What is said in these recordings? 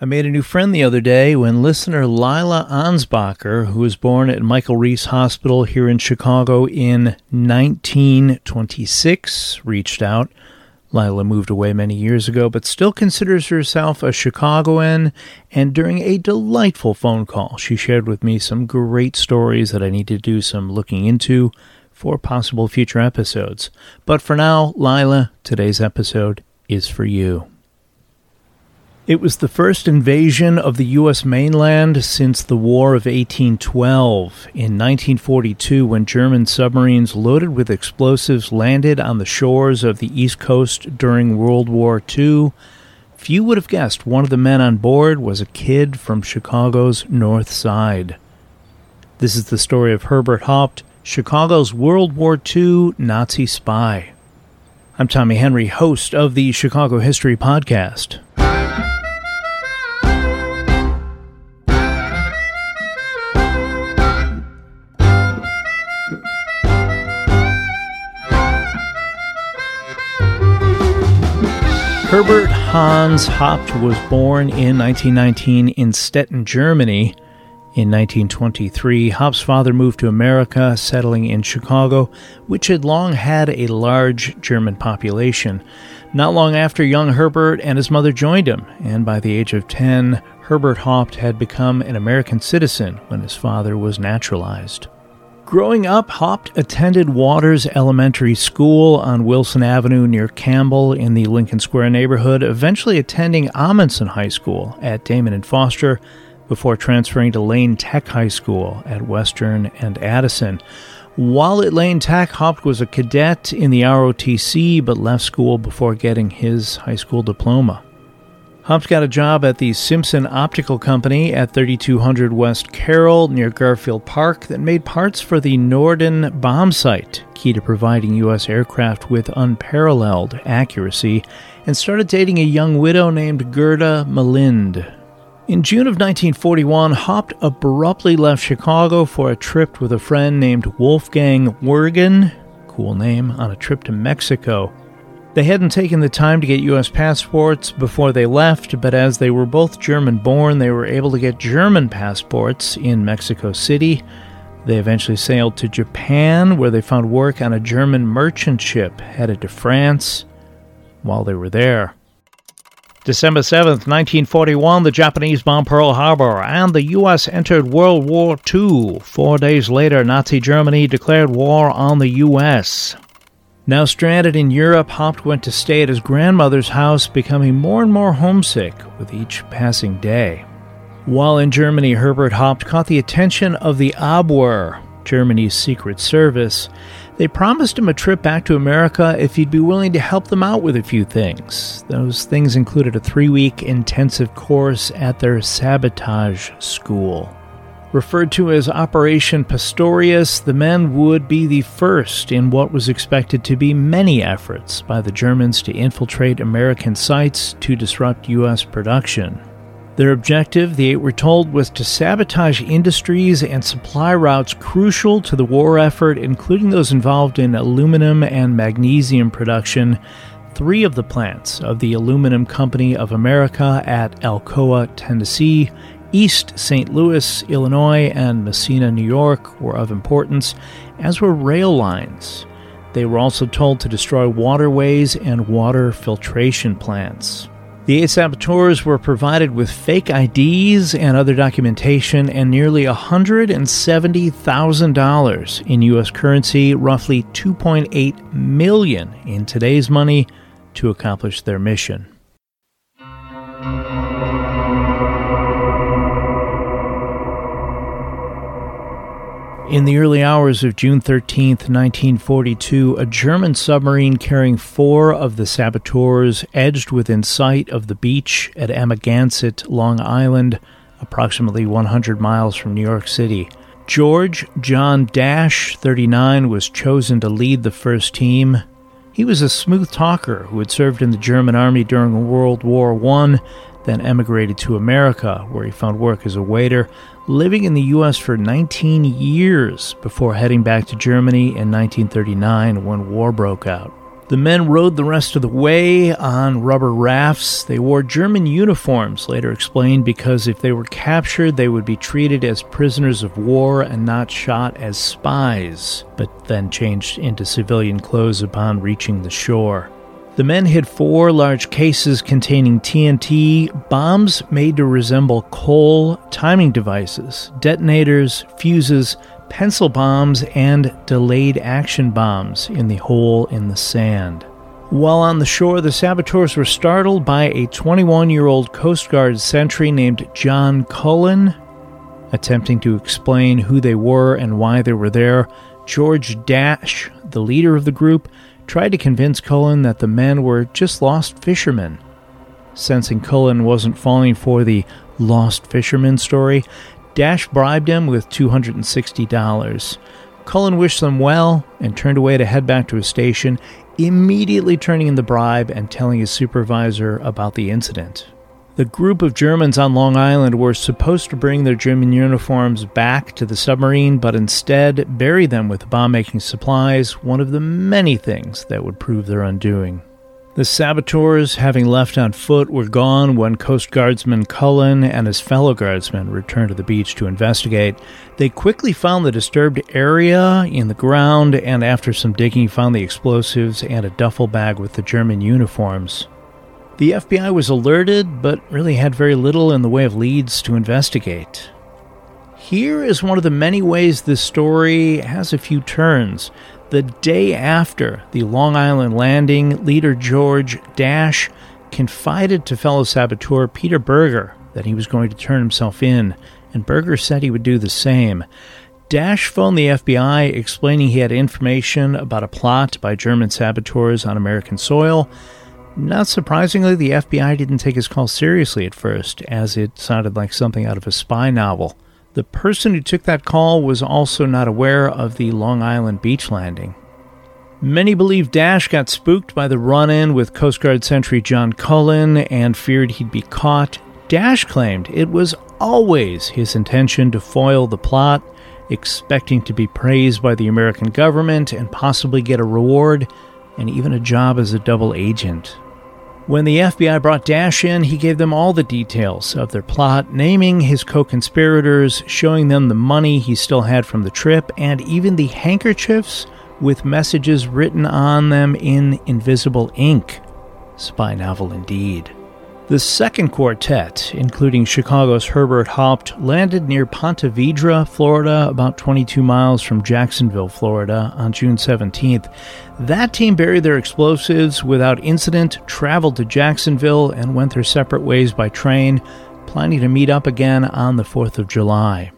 I made a new friend the other day when listener Lila Ansbacher, who was born at Michael Reese Hospital here in Chicago in 1926, reached out. Lila moved away many years ago, but still considers herself a Chicagoan. And during a delightful phone call, she shared with me some great stories that I need to do some looking into for possible future episodes. But for now, Lila, today's episode is for you. It was the first invasion of the U.S. mainland since the War of 1812. In 1942, when German submarines loaded with explosives landed on the shores of the East Coast during World War II, few would have guessed one of the men on board was a kid from Chicago's North Side. This is the story of Herbert Haupt, Chicago's World War II Nazi spy. I'm Tommy Henry, host of the Chicago History Podcast. Herbert Hans Haupt was born in 1919 in Stettin, Germany. In 1923, Haupt's father moved to America, settling in Chicago, which had long had a large German population. Not long after, young Herbert and his mother joined him, and by the age of 10, Herbert Haupt had become an American citizen when his father was naturalized. Growing up, Haupt attended Waters Elementary School on Wilson Avenue near Campbell in the Lincoln Square neighborhood, eventually attending Amundsen High School at Damen and Foster before transferring to Lane Tech High School at Western and Addison. While at Lane Tech, Haupt was a cadet in the ROTC but left school before getting his high school diploma. Haupt got a job at the Simpson Optical Company at 3200 West Carroll near Garfield Park that made parts for the Norden bomb sight, key to providing U.S. aircraft with unparalleled accuracy, and started dating a young widow named Gerda Melind. In June of 1941, Haupt abruptly left Chicago for a trip with a friend named Wolfgang Wergen, cool name, on a trip to Mexico. They hadn't taken the time to get U.S. passports before they left, but as they were both German born, they were able to get German passports in Mexico City. They eventually sailed to Japan, where they found work on a German merchant ship headed to France while they were there. December 7, 1941, the Japanese bombed Pearl Harbor and the U.S. entered World War II. Four days later, Nazi Germany declared war on the U.S. Now stranded in Europe, Haupt went to stay at his grandmother's house, becoming more and more homesick with each passing day. While in Germany, Herbert Haupt caught the attention of the Abwehr, Germany's secret service. They promised him a trip back to America if he'd be willing to help them out with a few things. Those things included a three week intensive course at their sabotage school. Referred to as Operation Pastorius, the men would be the first in what was expected to be many efforts by the Germans to infiltrate American sites to disrupt U.S. production. Their objective, the eight were told, was to sabotage industries and supply routes crucial to the war effort, including those involved in aluminum and magnesium production. Three of the plants of the Aluminum Company of America at Alcoa, Tennessee, East St. Louis, Illinois, and Massena, New York were of importance, as were rail lines. They were also told to destroy waterways and water filtration plants. The eight saboteurs were provided with fake IDs and other documentation and nearly $170,000 in U.S. currency, roughly 2.8 million in today's money, to accomplish their mission. In the early hours of June 13, 1942, a German submarine carrying four of the saboteurs edged within sight of the beach at Amagansett, Long Island, approximately 100 miles from New York City. George John Dasch, 39, was chosen to lead the first team. He was a smooth talker who had served in the German army during World War I then emigrated to America, where he found work as a waiter, living in the U.S. for 19 years before heading back to Germany in 1939 when war broke out. The men rode the rest of the way on rubber rafts. They wore German uniforms, later explained, because if they were captured, they would be treated as prisoners of war and not shot as spies, but then changed into civilian clothes upon reaching the shore. The men hid four large cases containing TNT, bombs made to resemble coal, timing devices, detonators, fuses, pencil bombs, and delayed action bombs in the hole in the sand. While on the shore, the saboteurs were startled by a 21 year old Coast Guard sentry named John Cullen. Attempting to explain who they were and why they were there, George Dasch, the leader of the group, tried to convince Cullen that the men were just lost fishermen. Sensing Cullen wasn't falling for the lost fisherman story, Dasch bribed him with $260. Cullen wished them well and turned away to head back to his station, immediately turning in the bribe and telling his supervisor about the incident. The group of Germans on Long Island were supposed to bring their German uniforms back to the submarine, but instead bury them with bomb making supplies, one of the many things that would prove their undoing. The saboteurs, having left on foot, were gone when Coast Guardsman Cullen and his fellow guardsmen returned to the beach to investigate. They quickly found the disturbed area in the ground, and after some digging, found the explosives and a duffel bag with the German uniforms. The FBI was alerted, but really had very little in the way of leads to investigate. Here is one of the many ways this story has a few turns. The day after the Long Island landing, leader George Dasch confided to fellow saboteur Peter Burger that he was going to turn himself in, and Burger said he would do the same. Dasch phoned the FBI explaining he had information about a plot by German saboteurs on American soil. Not surprisingly, the FBI didn't take his call seriously at first, as it sounded like something out of a spy novel. The person who took that call was also not aware of the Long Island beach landing. Many believe Dasch got spooked by the run in with Coast Guard sentry John Cullen and feared he'd be caught. Dasch claimed it was always his intention to foil the plot, expecting to be praised by the American government and possibly get a reward and even a job as a double agent. When the FBI brought Dasch in, he gave them all the details of their plot, naming his co conspirators, showing them the money he still had from the trip, and even the handkerchiefs with messages written on them in invisible ink. Spy novel indeed. The second quartet, including Chicago's Herbert Haupt, landed near Ponte Vedra, Florida, about 22 miles from Jacksonville, Florida, on June 17th. That team buried their explosives without incident, traveled to Jacksonville, and went their separate ways by train, planning to meet up again on the 4th of July.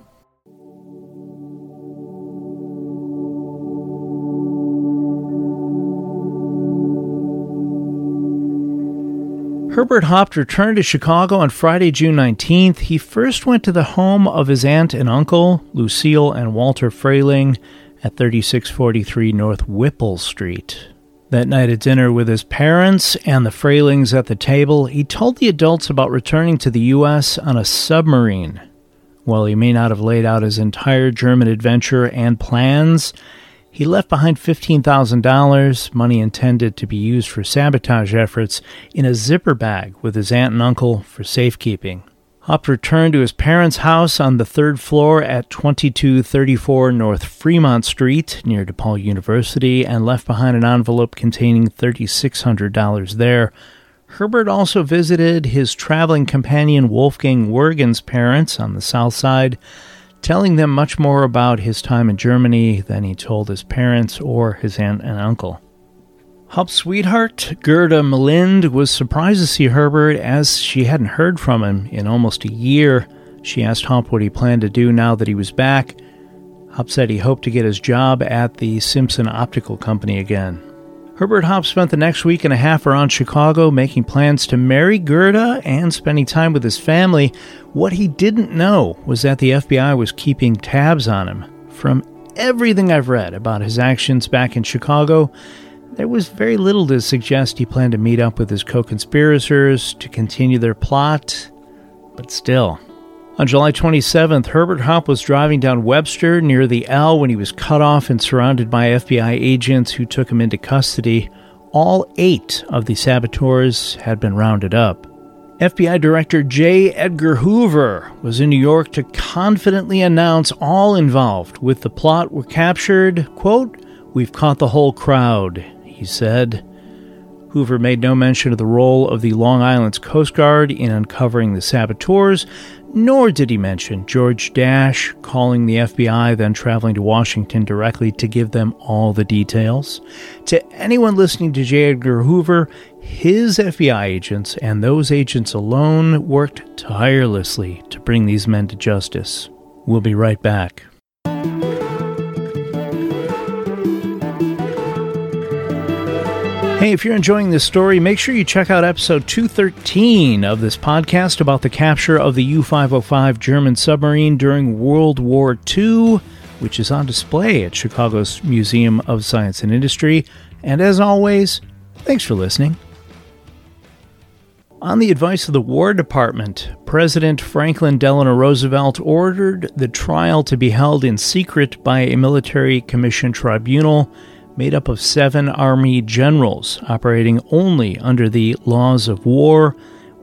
Herbert Haupt returned to Chicago on Friday, June 19th. He first went to the home of his aunt and uncle, Lucille and Walter Frayling, at 3643 North Whipple Street. That night at dinner with his parents and the Fraylings at the table, he told the adults about returning to the U.S. on a submarine. While he may not have laid out his entire German adventure and plans, he left behind $15,000, money intended to be used for sabotage efforts, in a zipper bag with his aunt and uncle for safekeeping. Haupt returned to his parents' house on the third floor at 2234 North Fremont Street near DePaul University and left behind an envelope containing $3,600 there. Herbert also visited his traveling companion Wolfgang Wergen's parents on the south side telling them much more about his time in Germany than he told his parents or his aunt and uncle. Haupt's sweetheart, Gerda Melind, was surprised to see Herbert as she hadn't heard from him in almost a year. She asked Haupt what he planned to do now that he was back. Haupt said he hoped to get his job at the Simpson Optical Company again. Herbert Haupt spent the next week and a half around Chicago making plans to marry Gerda and spending time with his family. What he didn't know was that the FBI was keeping tabs on him. From everything I've read about his actions back in Chicago, there was very little to suggest he planned to meet up with his co conspirators to continue their plot, but still. On July 27th, Herbert Haupt was driving down Webster near the L when he was cut off and surrounded by FBI agents who took him into custody. all eight of the saboteurs had been rounded up. FBI Director J. Edgar Hoover was in New York to confidently announce all involved with the plot were captured. Quote, We've caught the whole crowd, he said. Hoover made no mention of the role of the Long Island's Coast Guard in uncovering the saboteurs, nor did he mention George Dasch calling the FBI, then traveling to Washington directly to give them all the details. To anyone listening to J. Edgar Hoover, his FBI agents and those agents alone worked tirelessly to bring these men to justice. We'll be right back. Hey, if you're enjoying this story, make sure you check out episode 213 of this podcast about the capture of the U 505 German submarine during World War II, which is on display at Chicago's Museum of Science and Industry. And as always, thanks for listening. On the advice of the War Department, President Franklin Delano Roosevelt ordered the trial to be held in secret by a military commission tribunal made up of seven Army generals operating only under the laws of war,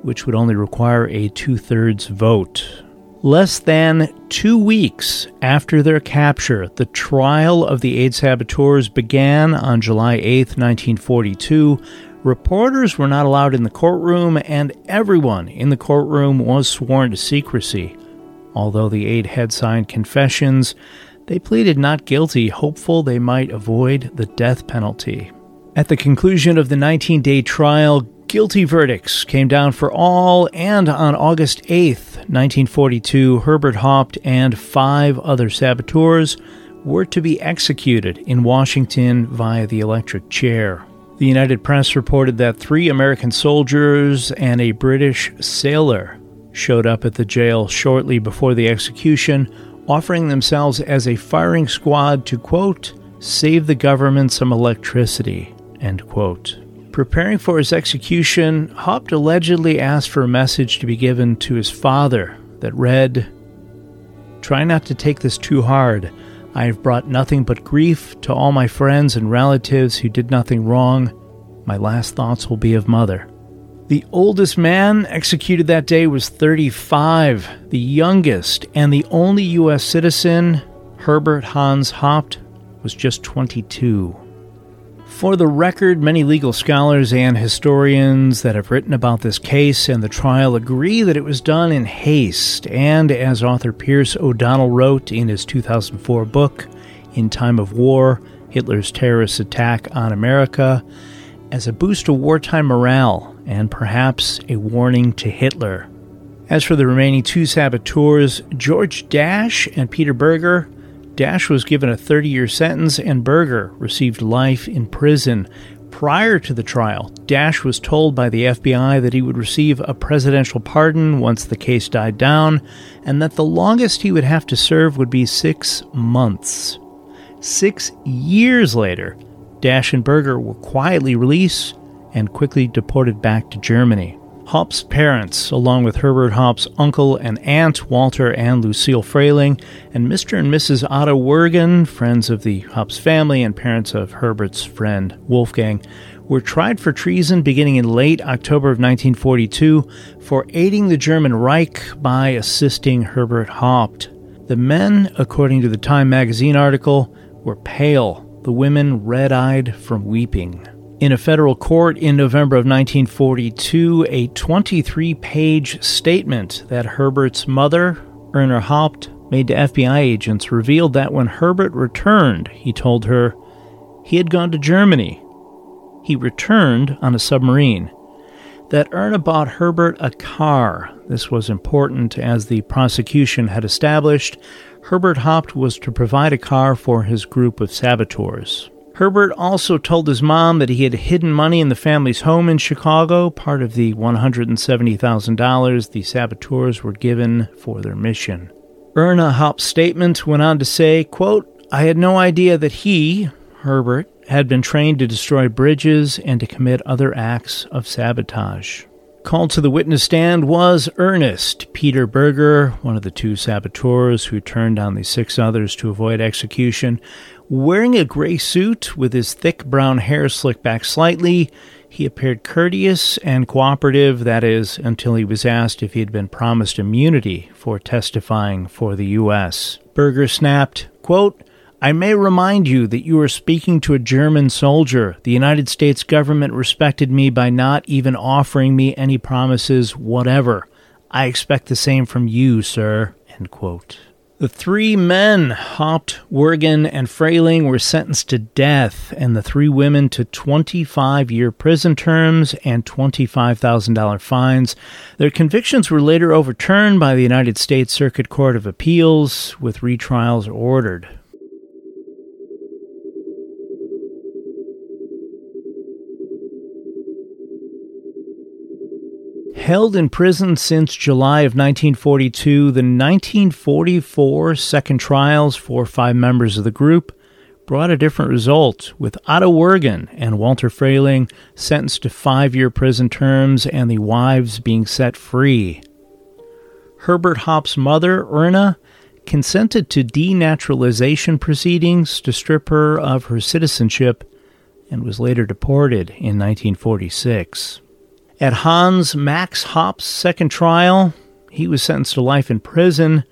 which would only require a two thirds vote. Less than two weeks after their capture, the trial of the eight saboteurs began on July 8, 1942. Reporters were not allowed in the courtroom, and everyone in the courtroom was sworn to secrecy. Although the eight had signed confessions, they pleaded not guilty, hopeful they might avoid the death penalty. At the conclusion of the 19 day trial, guilty verdicts came down for all, and on August 8, 1942, Herbert Haupt and five other saboteurs were to be executed in Washington via the electric chair. The United Press reported that three American soldiers and a British sailor showed up at the jail shortly before the execution, offering themselves as a firing squad to, quote, save the government some electricity, end quote. Preparing for his execution, Haupt allegedly asked for a message to be given to his father that read, Try not to take this too hard. I have brought nothing but grief to all my friends and relatives who did nothing wrong. My last thoughts will be of mother. The oldest man executed that day was 35. The youngest and the only U.S. citizen, Herbert Hans Haupt, was just 22. For the record, many legal scholars and historians that have written about this case and the trial agree that it was done in haste, and as author Pierce O'Donnell wrote in his 2004 book, In Time of War Hitler's Terrorist Attack on America, as a boost to wartime morale and perhaps a warning to Hitler. As for the remaining two saboteurs, George Dasch and Peter Burger, Dasch was given a 30 year sentence and Burger received life in prison. Prior to the trial, Dasch was told by the FBI that he would receive a presidential pardon once the case died down, and that the longest he would have to serve would be six months. Six years later, Dasch and Burger were quietly released and quickly deported back to Germany. Haupt's parents, along with Herbert Haupt's uncle and aunt, Walter and Lucille Frayling, and Mr. and Mrs. Otto Wergen, friends of the Haupt's family and parents of Herbert's friend Wolfgang, were tried for treason beginning in late October of 1942 for aiding the German Reich by assisting Herbert Haupt. The men, according to the Time magazine article, were pale the women red eyed from weeping. In a federal court in November of 1942, a 23 page statement that Herbert's mother, Erna Haupt, made to FBI agents revealed that when Herbert returned, he told her he had gone to Germany. He returned on a submarine. That Erna bought Herbert a car. This was important as the prosecution had established Herbert Haupt was to provide a car for his group of saboteurs. Herbert also told his mom that he had hidden money in the family's home in Chicago, part of the $170,000 the saboteurs were given for their mission. Erna Haupt's statement went on to say, quote, I had no idea that he, Herbert, had been trained to destroy bridges and to commit other acts of sabotage. Called to the witness stand was Ernest Peter Burger, one of the two saboteurs who turned on the six others to avoid execution. Wearing a gray suit with his thick brown hair slicked back slightly, he appeared courteous and cooperative, that is, until he was asked if he had been promised immunity for testifying for the U.S. Burger snapped, quote, I may remind you that you are speaking to a German soldier. The United States government respected me by not even offering me any promises whatever. I expect the same from you, sir. The three men, Haupt, Wergen, and Frayling, were sentenced to death, and the three women to 25 year prison terms and $25,000 fines. Their convictions were later overturned by the United States Circuit Court of Appeals, with retrials ordered. Held in prison since July of 1942, the 1944 second trials for five members of the group brought a different result, with Otto Wergen and Walter Frayling sentenced to five year prison terms and the wives being set free. Herbert Haupt's mother, Erna, consented to denaturalization proceedings to strip her of her citizenship and was later deported in 1946. At Hans Max Haupt's second trial, he was sentenced to life in prison.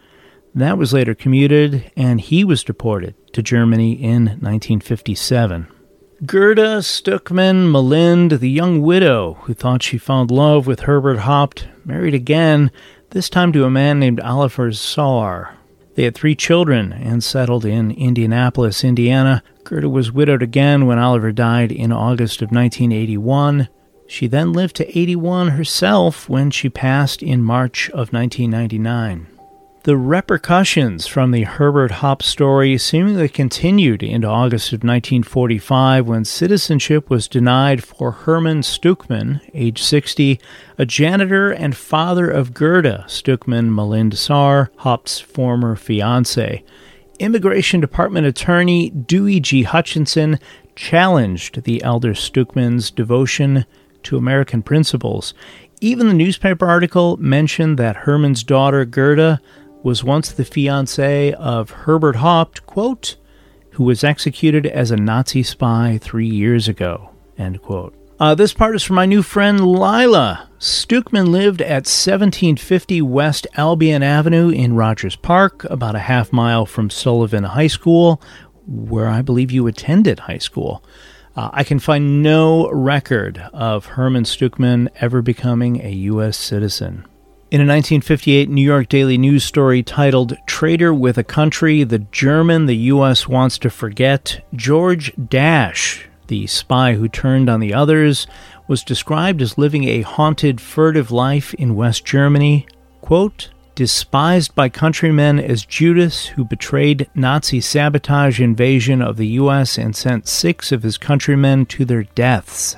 That was later commuted, and he was deported to Germany in 1957. Gerda Stuckmann Malind, the young widow who thought she found love with Herbert Haupt, married again, this time to a man named Oliver Saar. They had three children and settled in Indianapolis, Indiana. Gerda was widowed again when Oliver died in August of 1981. She then lived to 81 herself when she passed in March of 1999. The repercussions from the Herbert Haupt story seemingly continued into August of 1945 when citizenship was denied for Herman Stuckmann, age 60, a janitor and father of Gerda Stuckmann Malind Saar, Haupt's former fiancee. Immigration Department attorney Dewey G. Hutchinson challenged the elder Stuckmann's devotion to American principles. Even the newspaper article mentioned that Herman's daughter Gerda was once the fiancée of Herbert Haupt, quote, who was executed as a Nazi spy three years ago, end quote. Uh, this part is from my new friend Lila. Stuckmann lived at 1750 West Albion Avenue in Rogers Park, about a half mile from Sullivan High School, where I believe you attended high school. Uh, I can find no record of Herman Stuckmann ever becoming a U.S. citizen. In a 1958 New York Daily News story titled Traitor with a Country the German the U.S. Wants to Forget, George Dasch, the spy who turned on the others, was described as living a haunted, furtive life in West Germany. Quote, despised by countrymen as Judas, who betrayed Nazi sabotage invasion of the U.S. and sent six of his countrymen to their deaths.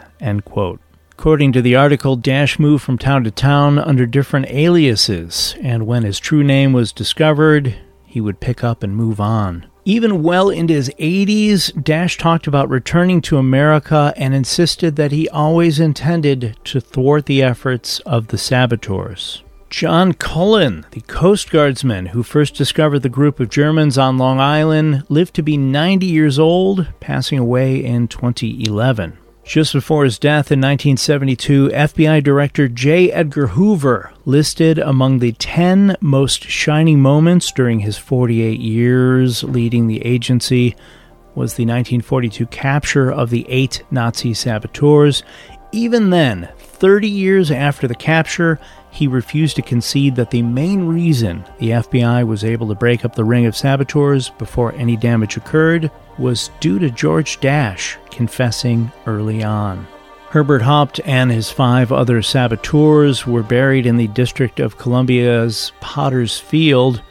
According to the article, Dasch moved from town to town under different aliases, and when his true name was discovered, he would pick up and move on. Even well into his 80s, Dasch talked about returning to America and insisted that he always intended to thwart the efforts of the saboteurs. John Cullen, the Coast Guardsman who first discovered the group of Germans on Long Island, lived to be 90 years old, passing away in 2011. Just before his death in 1972, FBI Director J. Edgar Hoover listed among the 10 most shining moments during his 48 years leading the agency was the 1942 capture of the eight Nazi saboteurs. Even then, 30 years after the capture, he refused to concede that the main reason the FBI was able to break up the ring of saboteurs before any damage occurred was due to George Dasch confessing early on. Herbert Haupt and his five other saboteurs were buried in the District of Columbia's Potter's Field.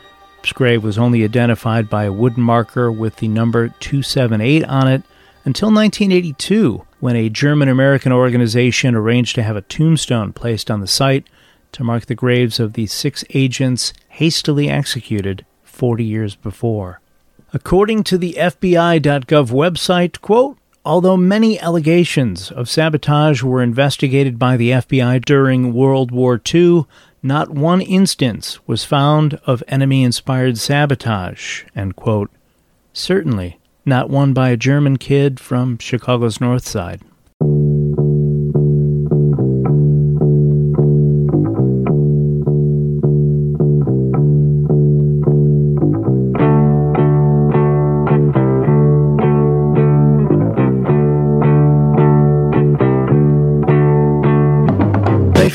His grave was only identified by a wooden marker with the number 278 on it until 1982, when a German American organization arranged to have a tombstone placed on the site to mark the graves of the six agents hastily executed 40 years before. According to the FBI.gov website, quote, although many allegations of sabotage were investigated by the FBI during World War II, not one instance was found of enemy inspired sabotage. End quote. Certainly, not one by a German kid from Chicago's North Side.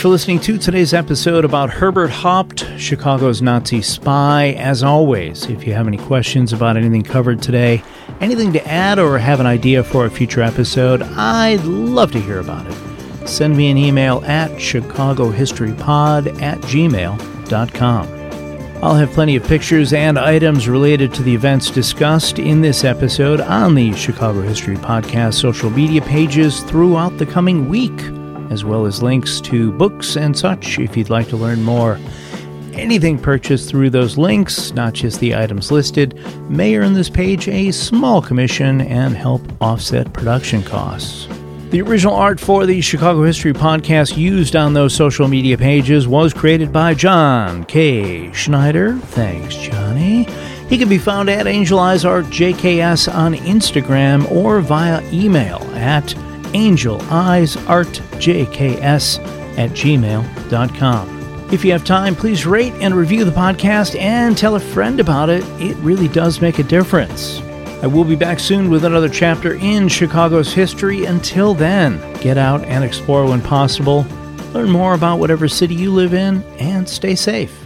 For listening to today's episode about Herbert Haupt, Chicago's Nazi spy. As always, if you have any questions about anything covered today, anything to add, or have an idea for a future episode, I'd love to hear about it. Send me an email at chicagohistorypod at gmail.com. I'll have plenty of pictures and items related to the events discussed in this episode on the Chicago History Podcast social media pages throughout the coming week as well as links to books and such if you'd like to learn more. Anything purchased through those links, not just the items listed, may earn this page a small commission and help offset production costs. The original art for the Chicago History podcast used on those social media pages was created by John K. Schneider. Thanks, Johnny. He can be found at Angel Eyes Art JKS on Instagram or via email at angeleyesartjks at gmail.com. If you have time, please rate and review the podcast and tell a friend about it. It really does make a difference. I will be back soon with another chapter in Chicago's history. Until then, get out and explore when possible, learn more about whatever city you live in, and stay safe.